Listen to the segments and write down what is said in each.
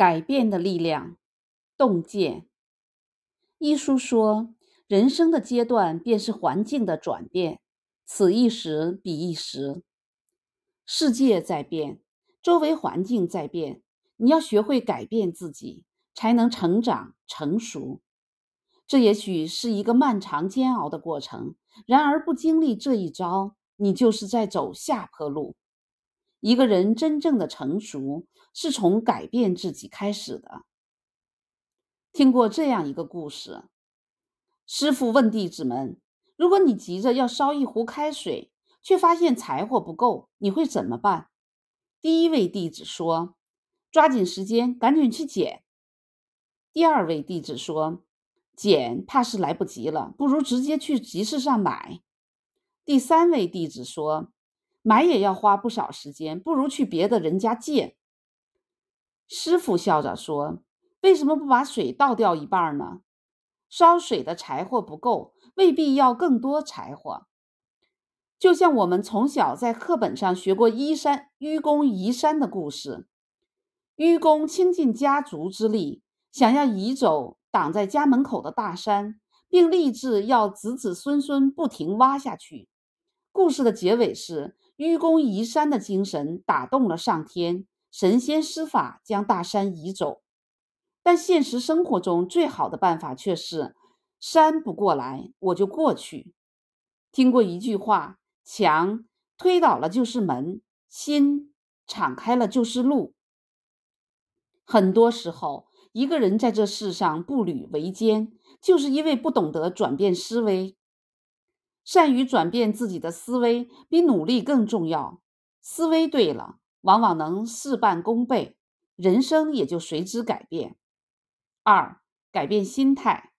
改变的力量，洞见。一书说，人生的阶段便是环境的转变，此一时彼一时。世界在变，周围环境在变，你要学会改变自己，才能成长成熟。这也许是一个漫长煎熬的过程，然而不经历这一招，你就是在走下坡路。一个人真正的成熟，是从改变自己开始的。听过这样一个故事：师傅问弟子们，如果你急着要烧一壶开水，却发现柴火不够，你会怎么办？第一位弟子说：“抓紧时间，赶紧去捡。”第二位弟子说：“捡怕是来不及了，不如直接去集市上买。”第三位弟子说。买也要花不少时间，不如去别的人家借。师傅笑着说：“为什么不把水倒掉一半呢？烧水的柴火不够，未必要更多柴火。就像我们从小在课本上学过移山愚公移山的故事，愚公倾尽家族之力，想要移走挡在家门口的大山，并立志要子子孙孙不停挖下去。故事的结尾是。”愚公移山的精神打动了上天，神仙施法将大山移走。但现实生活中，最好的办法却是山不过来，我就过去。听过一句话：墙推倒了就是门，心敞开了就是路。很多时候，一个人在这世上步履维艰，就是因为不懂得转变思维。善于转变自己的思维，比努力更重要。思维对了，往往能事半功倍，人生也就随之改变。二、改变心态。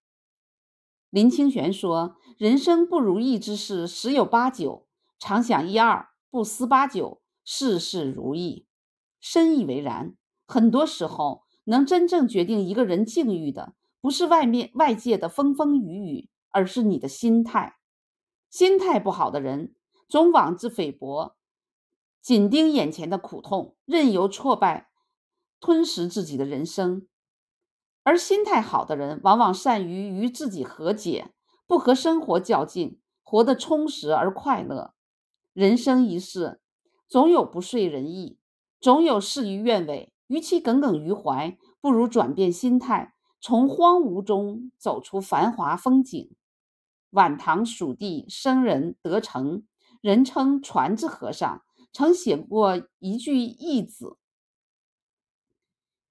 林清玄说：“人生不如意之事十有八九，常想一二，不思八九，事事如意。”深以为然。很多时候，能真正决定一个人境遇的，不是外面外界的风风雨雨，而是你的心态。心态不好的人，总妄自菲薄，紧盯眼前的苦痛，任由挫败吞噬自己的人生；而心态好的人，往往善于与自己和解，不和生活较劲，活得充实而快乐。人生一世，总有不遂人意，总有事与愿违。与其耿耿于怀，不如转变心态，从荒芜中走出繁华风景。晚唐蜀地僧人德成，人称传字和尚，曾写过一句义子：“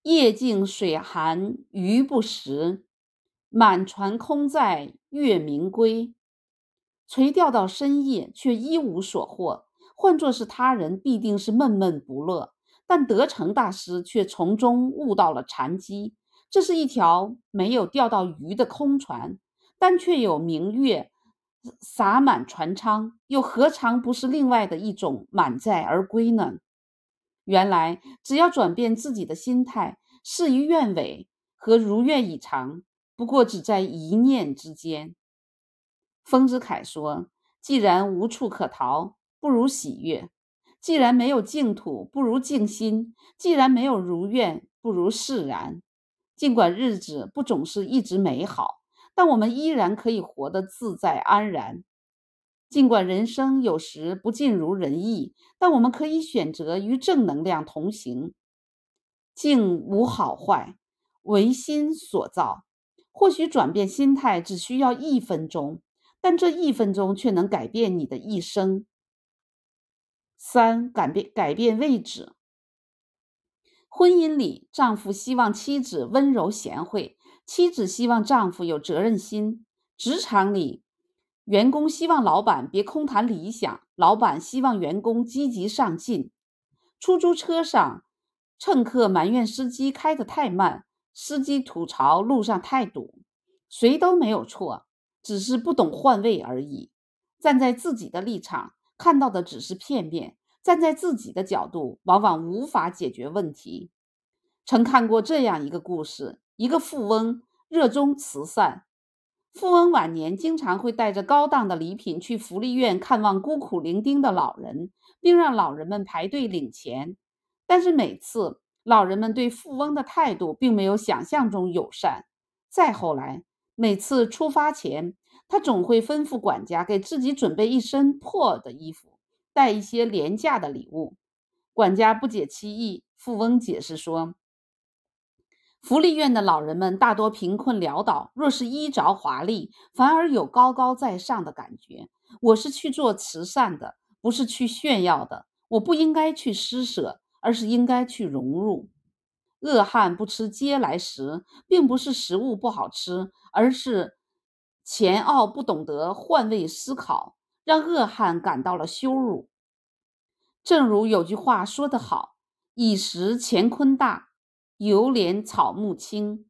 夜静水寒鱼不食，满船空载月明归。”垂钓到深夜，却一无所获。换作是他人，必定是闷闷不乐。但德成大师却从中悟到了禅机。这是一条没有钓到鱼的空船。但却有明月洒满船舱，又何尝不是另外的一种满载而归呢？原来，只要转变自己的心态，事与愿违和如愿以偿，不过只在一念之间。丰子恺说：“既然无处可逃，不如喜悦；既然没有净土，不如静心；既然没有如愿，不如释然。尽管日子不总是一直美好。”但我们依然可以活得自在安然，尽管人生有时不尽如人意，但我们可以选择与正能量同行。境无好坏，唯心所造。或许转变心态只需要一分钟，但这一分钟却能改变你的一生。三、改变改变位置。婚姻里，丈夫希望妻子温柔贤惠。妻子希望丈夫有责任心，职场里，员工希望老板别空谈理想，老板希望员工积极上进。出租车上，乘客埋怨司机开得太慢，司机吐槽路上太堵。谁都没有错，只是不懂换位而已。站在自己的立场，看到的只是片面；站在自己的角度，往往无法解决问题。曾看过这样一个故事。一个富翁热衷慈善，富翁晚年经常会带着高档的礼品去福利院看望孤苦伶仃的老人，并让老人们排队领钱。但是每次老人们对富翁的态度并没有想象中友善。再后来，每次出发前，他总会吩咐管家给自己准备一身破的衣服，带一些廉价的礼物。管家不解其意，富翁解释说。福利院的老人们大多贫困潦倒，若是衣着华丽，反而有高高在上的感觉。我是去做慈善的，不是去炫耀的。我不应该去施舍，而是应该去融入。恶汉不吃嗟来食，并不是食物不好吃，而是钱傲不懂得换位思考，让恶汉感到了羞辱。正如有句话说得好：“以食乾坤大。”犹怜草木青，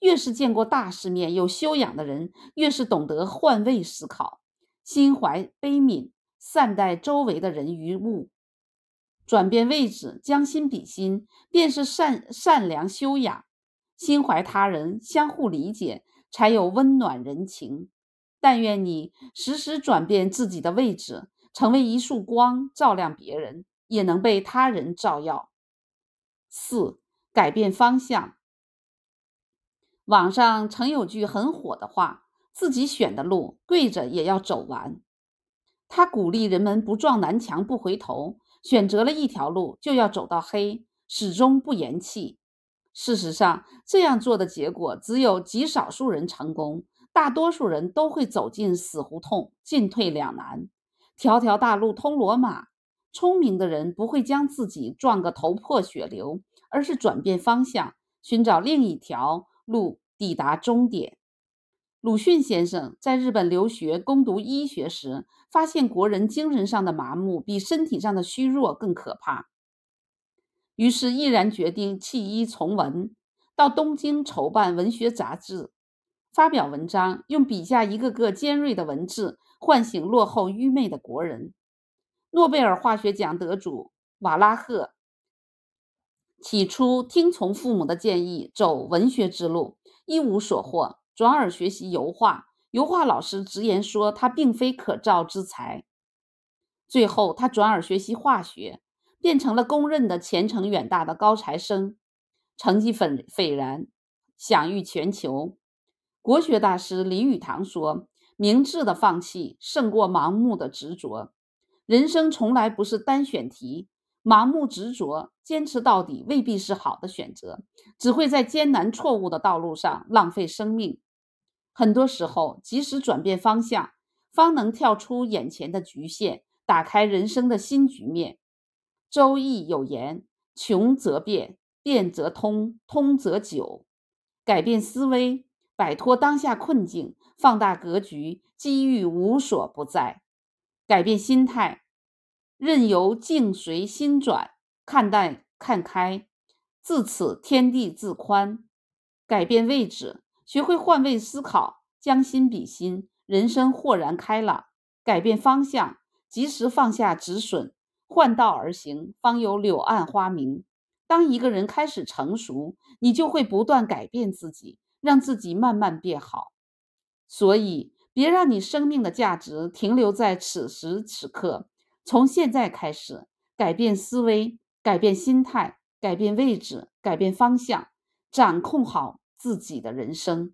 越是见过大世面、有修养的人，越是懂得换位思考，心怀悲悯，善待周围的人与物，转变位置，将心比心，便是善善良修养。心怀他人，相互理解，才有温暖人情。但愿你时时转变自己的位置，成为一束光，照亮别人，也能被他人照耀。四。改变方向。网上曾有句很火的话：“自己选的路，跪着也要走完。”他鼓励人们不撞南墙不回头，选择了一条路就要走到黑，始终不言弃。事实上，这样做的结果只有极少数人成功，大多数人都会走进死胡同，进退两难。条条大路通罗马，聪明的人不会将自己撞个头破血流。而是转变方向，寻找另一条路抵达终点。鲁迅先生在日本留学攻读医学时，发现国人精神上的麻木比身体上的虚弱更可怕，于是毅然决定弃医从文，到东京筹办文学杂志，发表文章，用笔下一个个尖锐的文字唤醒落后愚昧的国人。诺贝尔化学奖得主瓦拉赫。起初听从父母的建议走文学之路，一无所获，转而学习油画。油画老师直言说他并非可造之才。最后，他转而学习化学，变成了公认的前程远大的高材生，成绩斐斐然，享誉全球。国学大师林语堂说：“明智的放弃胜过盲目的执着。人生从来不是单选题。”盲目执着、坚持到底未必是好的选择，只会在艰难错误的道路上浪费生命。很多时候，及时转变方向，方能跳出眼前的局限，打开人生的新局面。《周易》有言：“穷则变，变则通，通则久。”改变思维，摆脱当下困境，放大格局，机遇无所不在。改变心态。任由境随心转，看淡看开，自此天地自宽。改变位置，学会换位思考，将心比心，人生豁然开朗。改变方向，及时放下止损，换道而行，方有柳暗花明。当一个人开始成熟，你就会不断改变自己，让自己慢慢变好。所以，别让你生命的价值停留在此时此刻。从现在开始，改变思维，改变心态，改变位置，改变方向，掌控好自己的人生。